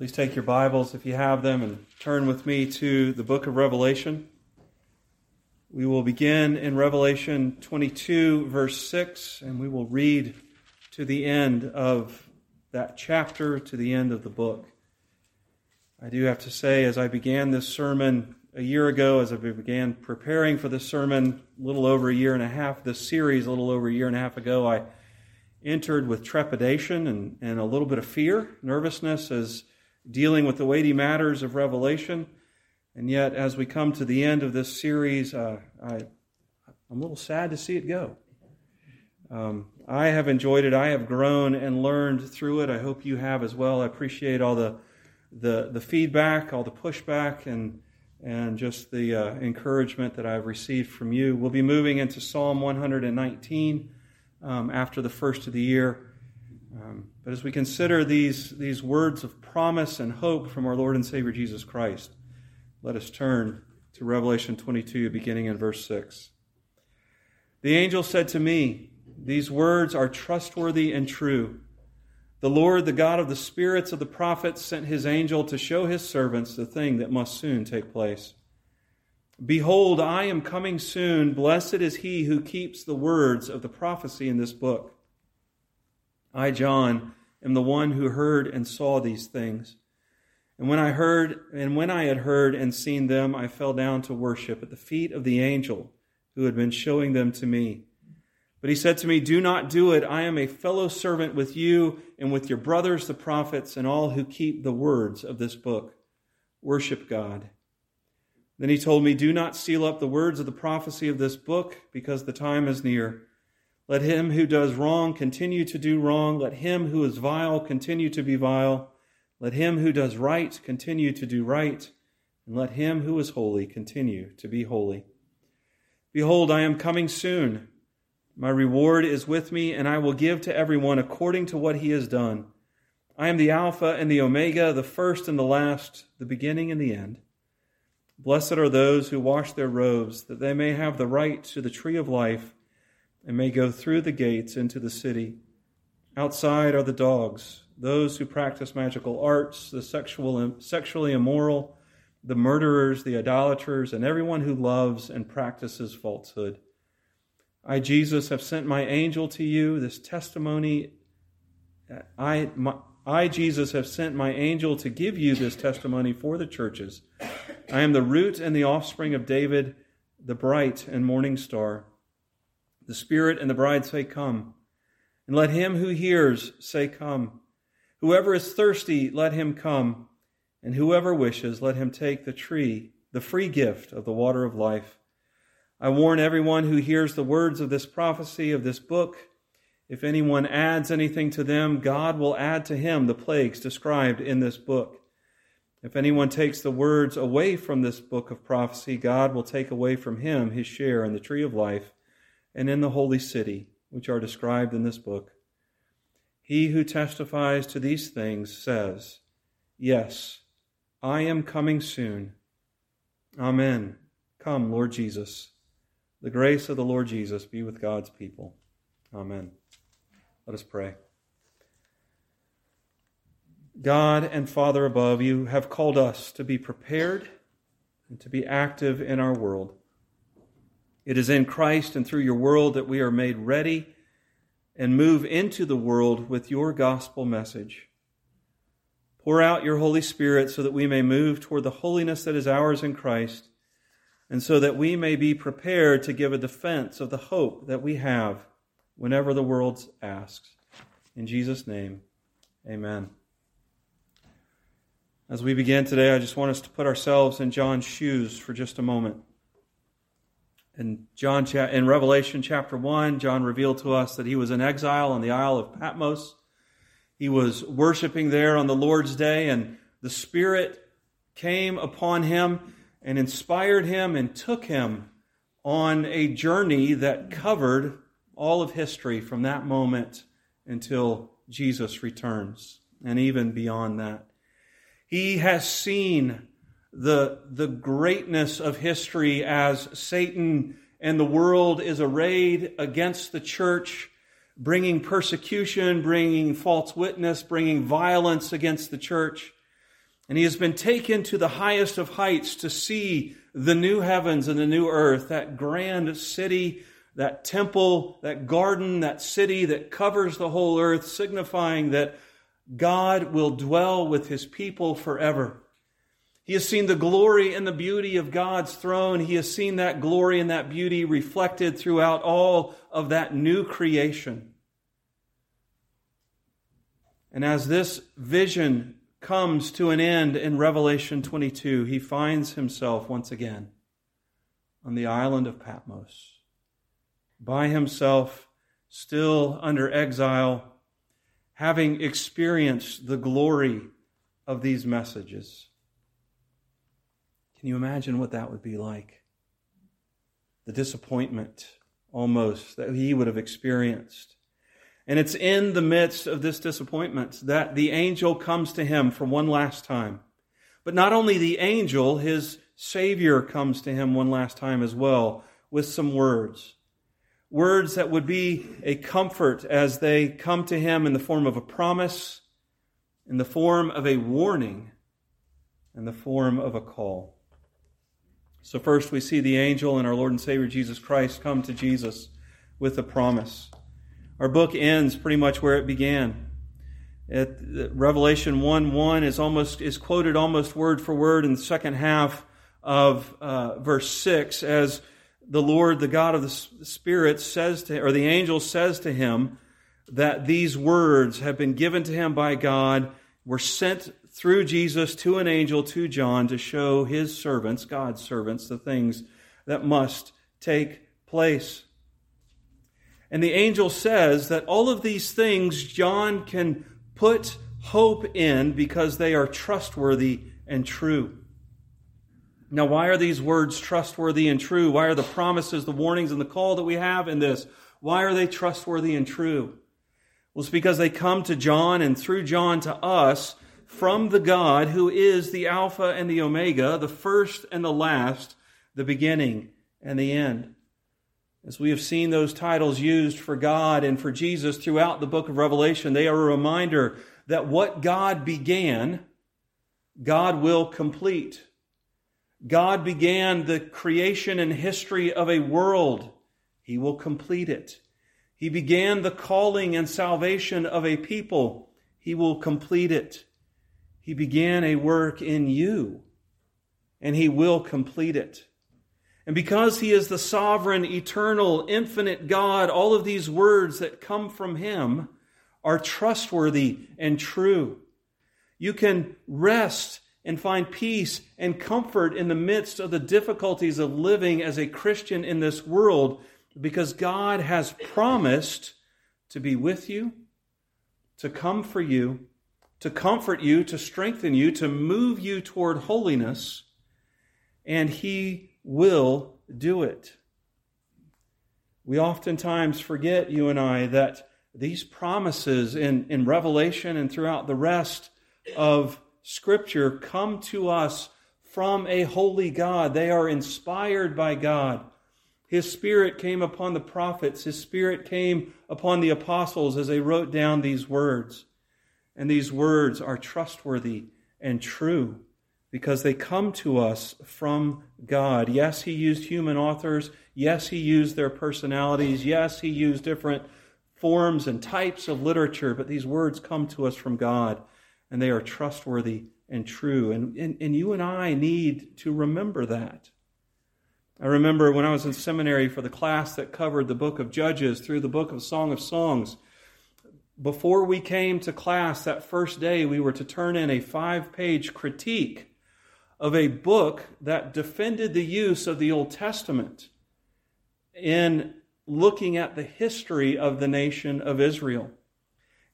Please take your Bibles, if you have them, and turn with me to the book of Revelation. We will begin in Revelation 22, verse 6, and we will read to the end of that chapter, to the end of the book. I do have to say, as I began this sermon a year ago, as I began preparing for this sermon a little over a year and a half, this series a little over a year and a half ago, I entered with trepidation and, and a little bit of fear, nervousness as dealing with the weighty matters of Revelation. And yet, as we come to the end of this series, uh, I, am a little sad to see it go. Um, I have enjoyed it. I have grown and learned through it. I hope you have as well. I appreciate all the the, the feedback, all the pushback, and and just the uh, encouragement that I've received from you. We'll be moving into Psalm 119 um, after the first of the year. Um, but as we consider these, these words of promise and hope from our Lord and Savior Jesus Christ, let us turn to Revelation 22, beginning in verse 6. The angel said to me, These words are trustworthy and true. The Lord, the God of the spirits of the prophets, sent his angel to show his servants the thing that must soon take place. Behold, I am coming soon. Blessed is he who keeps the words of the prophecy in this book. I, John, am the one who heard and saw these things. And when I heard, and when I had heard and seen them, I fell down to worship at the feet of the angel who had been showing them to me. But he said to me, Do not do it. I am a fellow servant with you and with your brothers, the prophets, and all who keep the words of this book. Worship God. Then he told me, Do not seal up the words of the prophecy of this book, because the time is near. Let him who does wrong continue to do wrong. Let him who is vile continue to be vile. Let him who does right continue to do right. And let him who is holy continue to be holy. Behold, I am coming soon. My reward is with me, and I will give to everyone according to what he has done. I am the Alpha and the Omega, the first and the last, the beginning and the end. Blessed are those who wash their robes, that they may have the right to the tree of life and may go through the gates into the city. Outside are the dogs, those who practice magical arts, the sexual, sexually immoral, the murderers, the idolaters, and everyone who loves and practices falsehood. I, Jesus, have sent my angel to you, this testimony. I, my, I, Jesus, have sent my angel to give you this testimony for the churches. I am the root and the offspring of David, the bright and morning star. The Spirit and the bride say, Come. And let him who hears say, Come. Whoever is thirsty, let him come. And whoever wishes, let him take the tree, the free gift of the water of life. I warn everyone who hears the words of this prophecy of this book. If anyone adds anything to them, God will add to him the plagues described in this book. If anyone takes the words away from this book of prophecy, God will take away from him his share in the tree of life and in the holy city, which are described in this book. He who testifies to these things says, Yes, I am coming soon. Amen. Come, Lord Jesus. The grace of the Lord Jesus be with God's people. Amen. Let us pray. God and Father above, you have called us to be prepared and to be active in our world. It is in Christ and through your world that we are made ready and move into the world with your gospel message. Pour out your Holy Spirit so that we may move toward the holiness that is ours in Christ, and so that we may be prepared to give a defense of the hope that we have whenever the world asks. In Jesus' name, amen. As we begin today, I just want us to put ourselves in John's shoes for just a moment. In John in Revelation chapter 1, John revealed to us that he was in exile on the Isle of Patmos. He was worshiping there on the Lord's day and the Spirit came upon him and inspired him and took him on a journey that covered all of history from that moment until Jesus returns and even beyond that. He has seen the, the greatness of history as Satan and the world is arrayed against the church, bringing persecution, bringing false witness, bringing violence against the church. And he has been taken to the highest of heights to see the new heavens and the new earth, that grand city, that temple, that garden, that city that covers the whole earth, signifying that God will dwell with his people forever. He has seen the glory and the beauty of God's throne. He has seen that glory and that beauty reflected throughout all of that new creation. And as this vision comes to an end in Revelation 22, he finds himself once again on the island of Patmos, by himself, still under exile, having experienced the glory of these messages. Can you imagine what that would be like? The disappointment almost that he would have experienced and it's in the midst of this disappointment that the angel comes to him for one last time. But not only the angel, his Savior comes to him one last time as well with some words. Words that would be a comfort as they come to him in the form of a promise, in the form of a warning, in the form of a call. So, first, we see the angel and our Lord and Savior Jesus Christ come to Jesus with a promise. Our book ends pretty much where it began. It, Revelation 1 1 is almost is quoted almost word for word in the second half of uh, verse 6 as the Lord, the God of the Spirit, says to or the angel says to him that these words have been given to him by God, were sent through Jesus to an angel to John to show his servants, God's servants, the things that must take place. And the angel says that all of these things John can put hope in because they are trustworthy and true. Now, why are these words trustworthy and true? Why are the promises, the warnings, and the call that we have in this? Why are they trustworthy and true? Well, it's because they come to John and through John to us from the God who is the Alpha and the Omega, the first and the last, the beginning and the end. As we have seen those titles used for God and for Jesus throughout the book of Revelation, they are a reminder that what God began, God will complete. God began the creation and history of a world. He will complete it. He began the calling and salvation of a people. He will complete it. He began a work in you, and He will complete it. And because he is the sovereign, eternal, infinite God, all of these words that come from him are trustworthy and true. You can rest and find peace and comfort in the midst of the difficulties of living as a Christian in this world because God has promised to be with you, to come for you, to comfort you, to strengthen you, to move you toward holiness, and He will do it. We oftentimes forget, you and I, that these promises in, in Revelation and throughout the rest of Scripture come to us from a holy God. They are inspired by God. His Spirit came upon the prophets, His Spirit came upon the apostles as they wrote down these words. And these words are trustworthy and true because they come to us from God. Yes, He used human authors. Yes, He used their personalities. Yes, He used different forms and types of literature, but these words come to us from God, and they are trustworthy and true. And, and, and you and I need to remember that. I remember when I was in seminary for the class that covered the book of Judges through the book of Song of Songs. Before we came to class that first day, we were to turn in a five page critique of a book that defended the use of the Old Testament in looking at the history of the nation of Israel.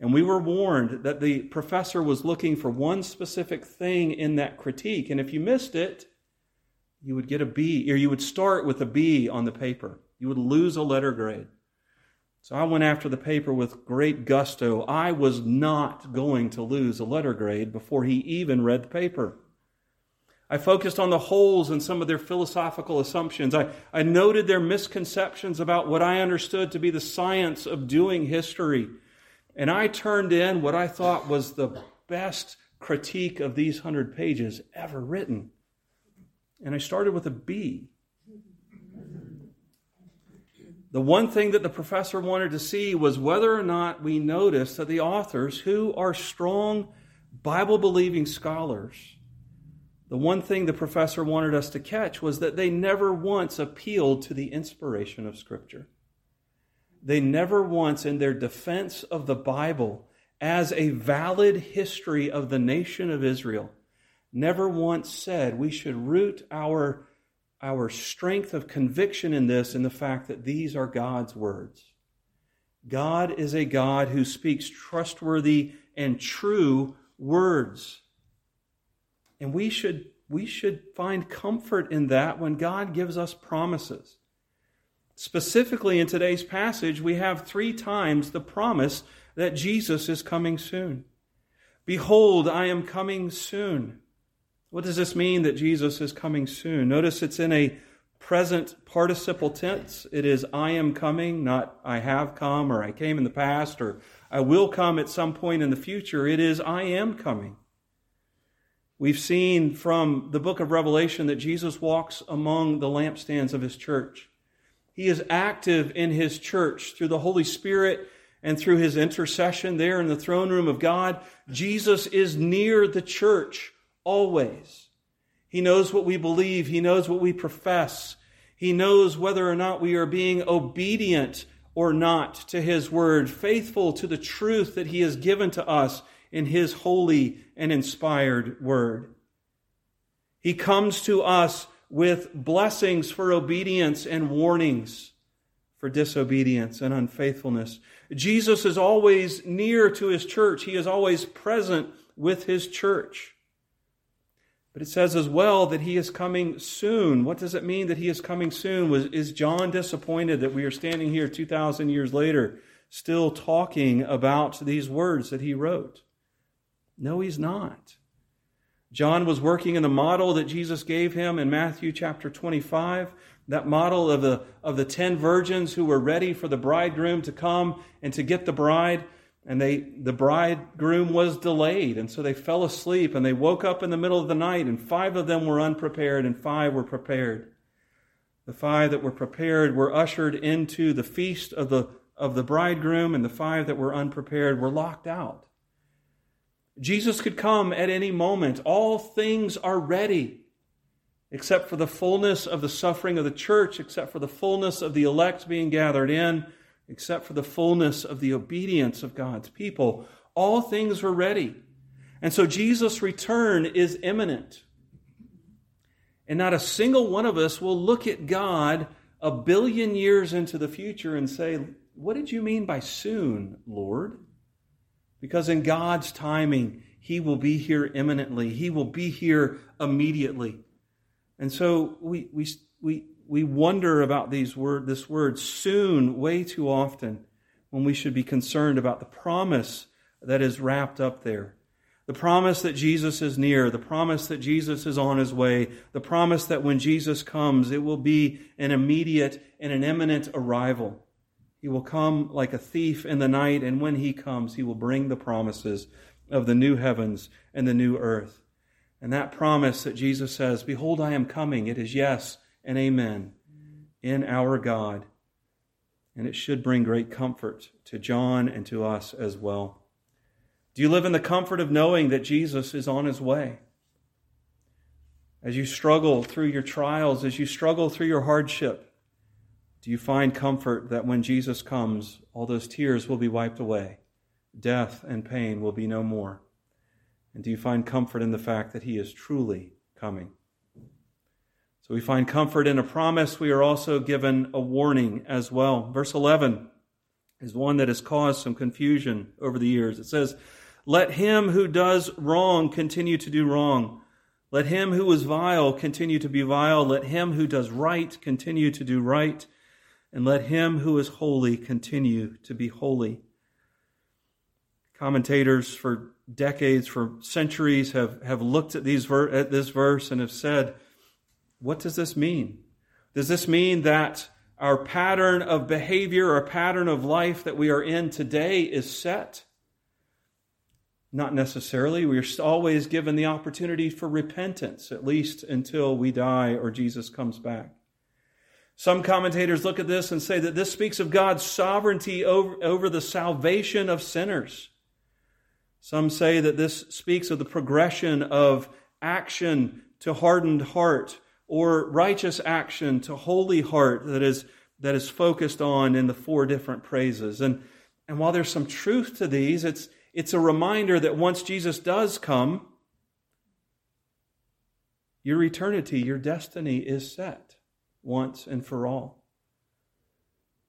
And we were warned that the professor was looking for one specific thing in that critique. And if you missed it, you would get a B, or you would start with a B on the paper. You would lose a letter grade. So I went after the paper with great gusto. I was not going to lose a letter grade before he even read the paper. I focused on the holes in some of their philosophical assumptions. I, I noted their misconceptions about what I understood to be the science of doing history. And I turned in what I thought was the best critique of these hundred pages ever written. And I started with a B. The one thing that the professor wanted to see was whether or not we noticed that the authors, who are strong Bible believing scholars, the one thing the professor wanted us to catch was that they never once appealed to the inspiration of Scripture. They never once, in their defense of the Bible as a valid history of the nation of Israel, never once said we should root our, our strength of conviction in this in the fact that these are God's words. God is a God who speaks trustworthy and true words. And we should, we should find comfort in that when God gives us promises. Specifically, in today's passage, we have three times the promise that Jesus is coming soon. Behold, I am coming soon. What does this mean that Jesus is coming soon? Notice it's in a present participle tense. It is I am coming, not I have come or I came in the past or I will come at some point in the future. It is I am coming. We've seen from the book of Revelation that Jesus walks among the lampstands of his church. He is active in his church through the Holy Spirit and through his intercession there in the throne room of God. Jesus is near the church always. He knows what we believe, he knows what we profess, he knows whether or not we are being obedient or not to his word, faithful to the truth that he has given to us in his holy and inspired word. He comes to us with blessings for obedience and warnings for disobedience and unfaithfulness. Jesus is always near to his church. He is always present with his church. But it says as well that he is coming soon. What does it mean that he is coming soon? Was, is John disappointed that we are standing here 2,000 years later still talking about these words that he wrote? No, he's not. John was working in the model that Jesus gave him in Matthew chapter 25, that model of the, of the 10 virgins who were ready for the bridegroom to come and to get the bride. And they, the bridegroom was delayed. And so they fell asleep and they woke up in the middle of the night and five of them were unprepared and five were prepared. The five that were prepared were ushered into the feast of the, of the bridegroom and the five that were unprepared were locked out. Jesus could come at any moment. All things are ready, except for the fullness of the suffering of the church, except for the fullness of the elect being gathered in, except for the fullness of the obedience of God's people. All things were ready. And so Jesus' return is imminent. And not a single one of us will look at God a billion years into the future and say, What did you mean by soon, Lord? Because in God's timing, He will be here imminently, He will be here immediately. And so we, we, we, we wonder about these word, this word soon way too often when we should be concerned about the promise that is wrapped up there. The promise that Jesus is near, the promise that Jesus is on his way, the promise that when Jesus comes, it will be an immediate and an imminent arrival. He will come like a thief in the night, and when he comes, he will bring the promises of the new heavens and the new earth. And that promise that Jesus says, Behold, I am coming, it is yes and amen in our God. And it should bring great comfort to John and to us as well. Do you live in the comfort of knowing that Jesus is on his way? As you struggle through your trials, as you struggle through your hardship, do you find comfort that when Jesus comes, all those tears will be wiped away? Death and pain will be no more. And do you find comfort in the fact that He is truly coming? So we find comfort in a promise. We are also given a warning as well. Verse 11 is one that has caused some confusion over the years. It says, Let him who does wrong continue to do wrong. Let him who is vile continue to be vile. Let him who does right continue to do right and let him who is holy continue to be holy. Commentators for decades, for centuries, have, have looked at, these ver- at this verse and have said, what does this mean? Does this mean that our pattern of behavior, our pattern of life that we are in today is set? Not necessarily. We're always given the opportunity for repentance, at least until we die or Jesus comes back. Some commentators look at this and say that this speaks of God's sovereignty over, over the salvation of sinners. Some say that this speaks of the progression of action to hardened heart or righteous action to holy heart that is, that is focused on in the four different praises. And, and while there's some truth to these, it's, it's a reminder that once Jesus does come, your eternity, your destiny is set once and for all.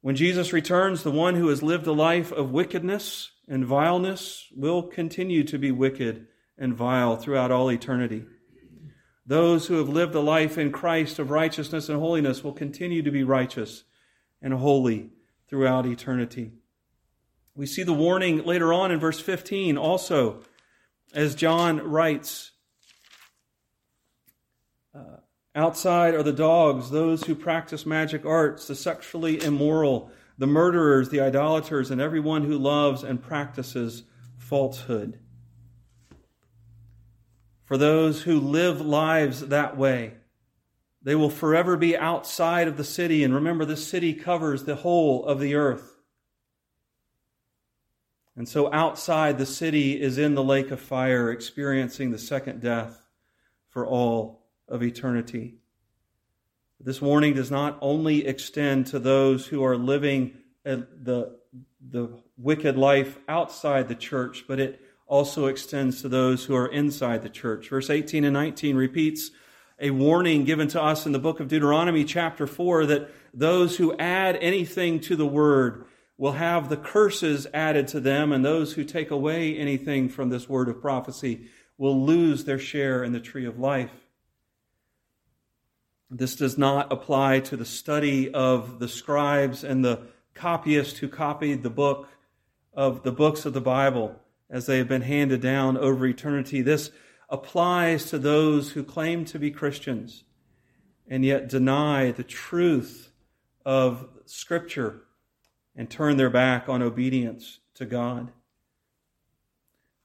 When Jesus returns, the one who has lived a life of wickedness and vileness will continue to be wicked and vile throughout all eternity. Those who have lived a life in Christ of righteousness and holiness will continue to be righteous and holy throughout eternity. We see the warning later on in verse 15 also, as John writes uh, Outside are the dogs, those who practice magic arts, the sexually immoral, the murderers, the idolaters, and everyone who loves and practices falsehood. For those who live lives that way, they will forever be outside of the city. And remember, the city covers the whole of the earth. And so outside the city is in the lake of fire, experiencing the second death for all of eternity. This warning does not only extend to those who are living uh, the, the wicked life outside the church, but it also extends to those who are inside the church. Verse 18 and 19 repeats a warning given to us in the book of Deuteronomy, chapter 4, that those who add anything to the word will have the curses added to them, and those who take away anything from this word of prophecy will lose their share in the tree of life. This does not apply to the study of the scribes and the copyists who copied the book of the books of the Bible as they have been handed down over eternity. This applies to those who claim to be Christians and yet deny the truth of Scripture and turn their back on obedience to God.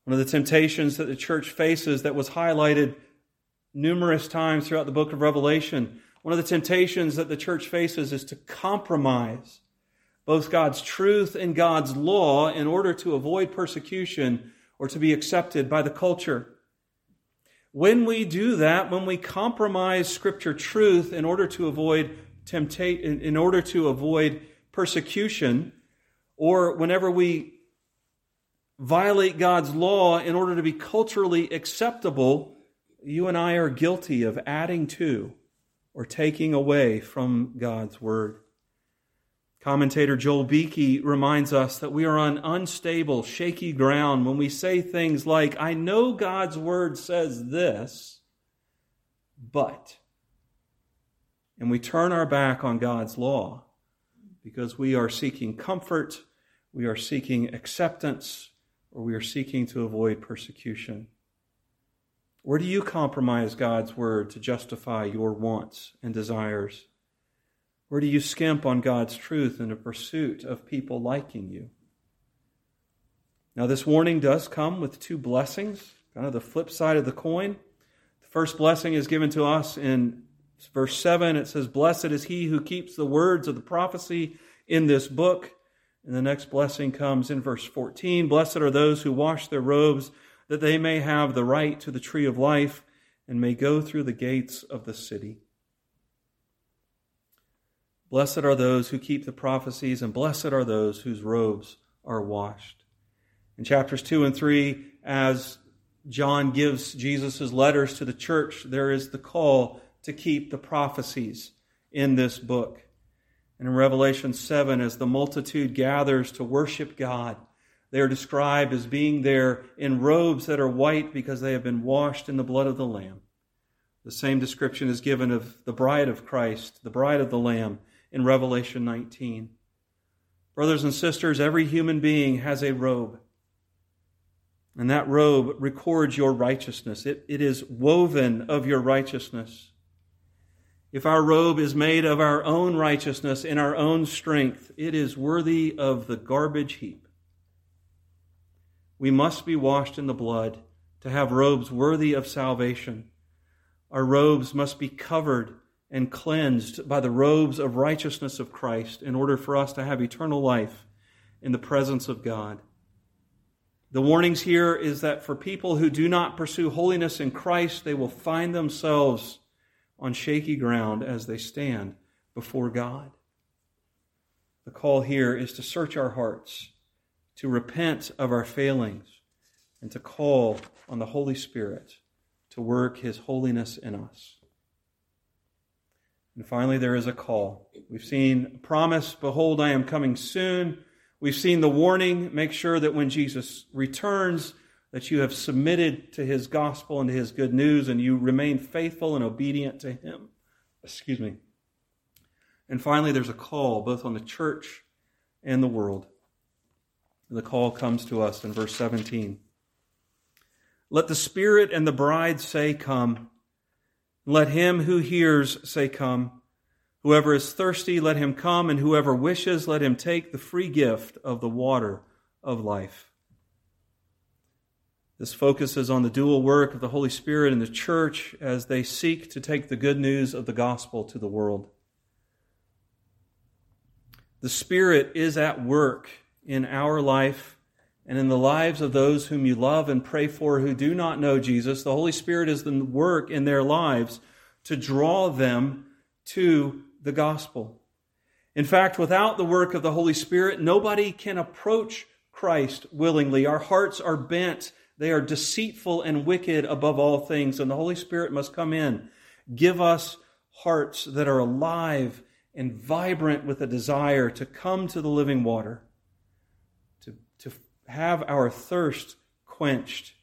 One of the temptations that the church faces that was highlighted numerous times throughout the book of Revelation, one of the temptations that the church faces is to compromise both God's truth and God's law in order to avoid persecution or to be accepted by the culture. When we do that, when we compromise scripture truth in order to avoid temptation, in order to avoid persecution, or whenever we violate God's law in order to be culturally acceptable, you and I are guilty of adding to or taking away from God's word. Commentator Joel Beeke reminds us that we are on unstable, shaky ground when we say things like, I know God's word says this, but. And we turn our back on God's law because we are seeking comfort, we are seeking acceptance, or we are seeking to avoid persecution. Where do you compromise God's word to justify your wants and desires? Where do you skimp on God's truth in the pursuit of people liking you? Now, this warning does come with two blessings, kind of the flip side of the coin. The first blessing is given to us in verse 7. It says, Blessed is he who keeps the words of the prophecy in this book. And the next blessing comes in verse 14. Blessed are those who wash their robes, that they may have the right to the tree of life and may go through the gates of the city. Blessed are those who keep the prophecies, and blessed are those whose robes are washed. In chapters 2 and 3, as John gives Jesus' letters to the church, there is the call to keep the prophecies in this book. And in Revelation 7, as the multitude gathers to worship God, they are described as being there in robes that are white because they have been washed in the blood of the Lamb. The same description is given of the bride of Christ, the bride of the Lamb in Revelation 19. Brothers and sisters, every human being has a robe. And that robe records your righteousness. It, it is woven of your righteousness. If our robe is made of our own righteousness in our own strength, it is worthy of the garbage heap. We must be washed in the blood to have robes worthy of salvation. Our robes must be covered and cleansed by the robes of righteousness of Christ in order for us to have eternal life in the presence of God. The warnings here is that for people who do not pursue holiness in Christ, they will find themselves on shaky ground as they stand before God. The call here is to search our hearts, to repent of our failings, and to call on the Holy Spirit to work His holiness in us. And finally, there is a call. We've seen promise, behold, I am coming soon. We've seen the warning, make sure that when Jesus returns, that you have submitted to his gospel and to his good news and you remain faithful and obedient to him. Excuse me. And finally, there's a call both on the church and the world. The call comes to us in verse 17. Let the Spirit and the bride say, Come. Let him who hears say, Come. Whoever is thirsty, let him come, and whoever wishes, let him take the free gift of the water of life. This focuses on the dual work of the Holy Spirit and the church as they seek to take the good news of the gospel to the world. The Spirit is at work in our life and in the lives of those whom you love and pray for who do not know Jesus, the Holy Spirit is the work in their lives to draw them to the gospel. In fact, without the work of the Holy Spirit, nobody can approach Christ willingly. Our hearts are bent, they are deceitful and wicked above all things, and the Holy Spirit must come in, give us hearts that are alive and vibrant with a desire to come to the living water have our thirst quenched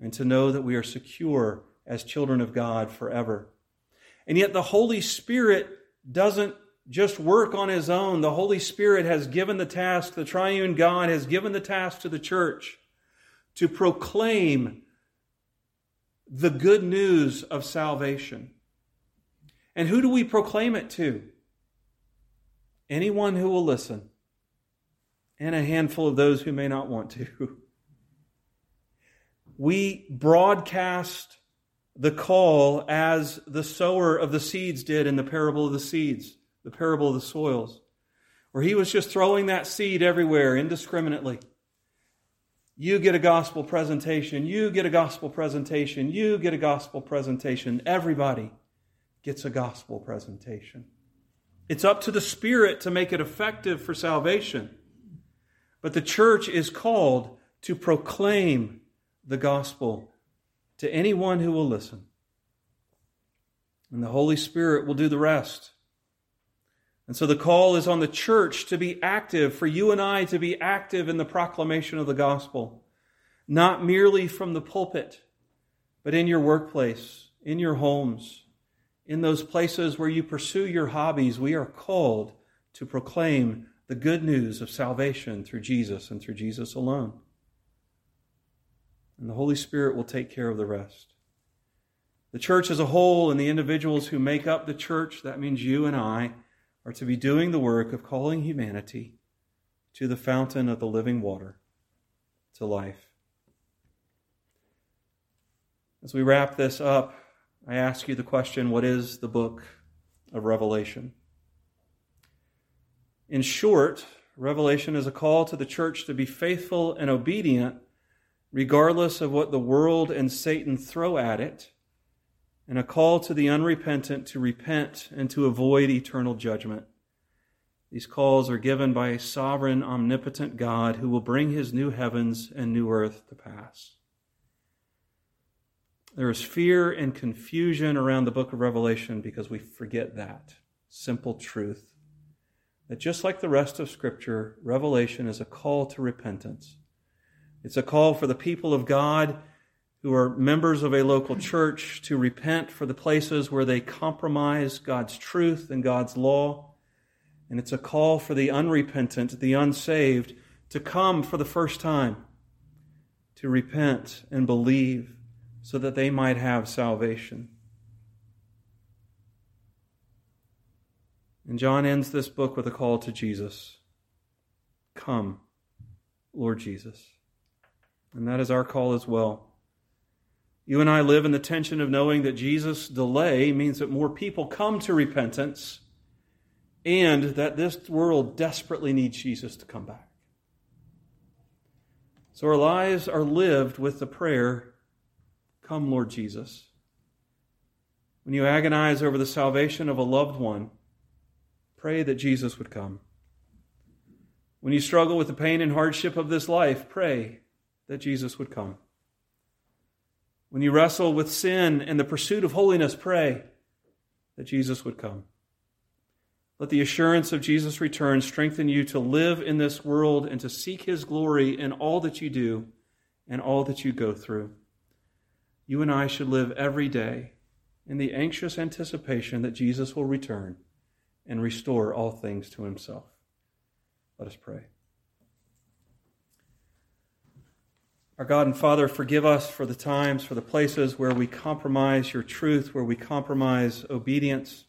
and to know that we are secure as children of God forever. And yet the Holy Spirit doesn't just work on his own. The Holy Spirit has given the task, the triune God has given the task to the church to proclaim the good news of salvation. And who do we proclaim it to? Anyone who will listen and a handful of those who may not want to. We broadcast the call as the sower of the seeds did in the parable of the seeds, the parable of the soils, where he was just throwing that seed everywhere indiscriminately. You get a gospel presentation, you get a gospel presentation, you get a gospel presentation. Everybody gets a gospel presentation. It's up to the Spirit to make it effective for salvation. But the church is called to proclaim the gospel to anyone who will listen. And the Holy Spirit will do the rest. And so the call is on the church to be active, for you and I to be active in the proclamation of the gospel, not merely from the pulpit, but in your workplace, in your homes, in those places where you pursue your hobbies. We are called to proclaim the good news of salvation through Jesus and through Jesus alone. And the Holy Spirit will take care of the rest. The church as a whole and the individuals who make up the church, that means you and I, are to be doing the work of calling humanity to the fountain of the living water, to life. As we wrap this up, I ask you the question what is the book of Revelation? In short, Revelation is a call to the church to be faithful and obedient, regardless of what the world and Satan throw at it, and a call to the unrepentant to repent and to avoid eternal judgment. These calls are given by a sovereign, omnipotent God who will bring his new heavens and new earth to pass. There is fear and confusion around the book of Revelation because we forget that simple truth that just like the rest of Scripture, Revelation is a call to repentance. It's a call for the people of God who are members of a local church to repent for the places where they compromise God's truth and God's law. And it's a call for the unrepentant, the unsaved, to come for the first time, to repent and believe so that they might have salvation. And John ends this book with a call to Jesus Come, Lord Jesus. and that is our call as well. You and I live in the tension of knowing that Jesus' delay means that more people come to repentance and that this world desperately needs Jesus to come back. So our lives are lived with the prayer, Come, Lord Jesus. When you agonize over the salvation of a loved one, pray that Jesus would come. When you struggle with the pain and hardship of this life, pray that Jesus would come. When you wrestle with sin and the pursuit of holiness, pray that Jesus would come. Let the assurance of Jesus' return strengthen you to live in this world and to seek his glory in all that you do and all that you go through. You and I should live every day in the anxious anticipation that Jesus will return and restore all things to himself. Let us pray. Our God and Father, forgive us for the times, for the places where we compromise your truth, where we compromise obedience.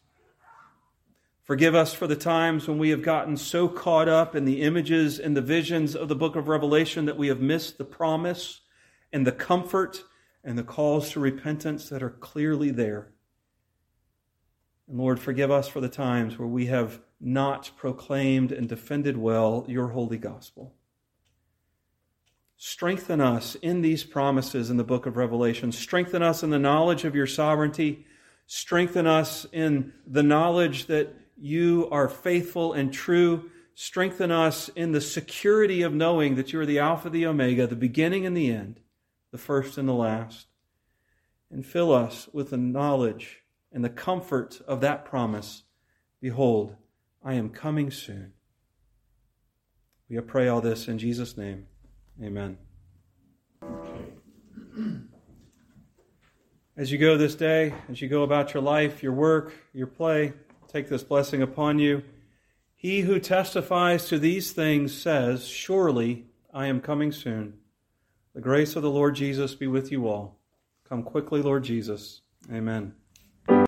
Forgive us for the times when we have gotten so caught up in the images and the visions of the book of Revelation that we have missed the promise and the comfort and the calls to repentance that are clearly there. And Lord, forgive us for the times where we have not proclaimed and defended well your holy gospel. Strengthen us in these promises in the book of Revelation. Strengthen us in the knowledge of your sovereignty. Strengthen us in the knowledge that you are faithful and true. Strengthen us in the security of knowing that you are the Alpha, the Omega, the beginning and the end, the first and the last. And fill us with the knowledge and the comfort of that promise. Behold, I am coming soon. We pray all this in Jesus' name. Amen. As you go this day, as you go about your life, your work, your play, take this blessing upon you. He who testifies to these things says, Surely I am coming soon. The grace of the Lord Jesus be with you all. Come quickly, Lord Jesus. Amen.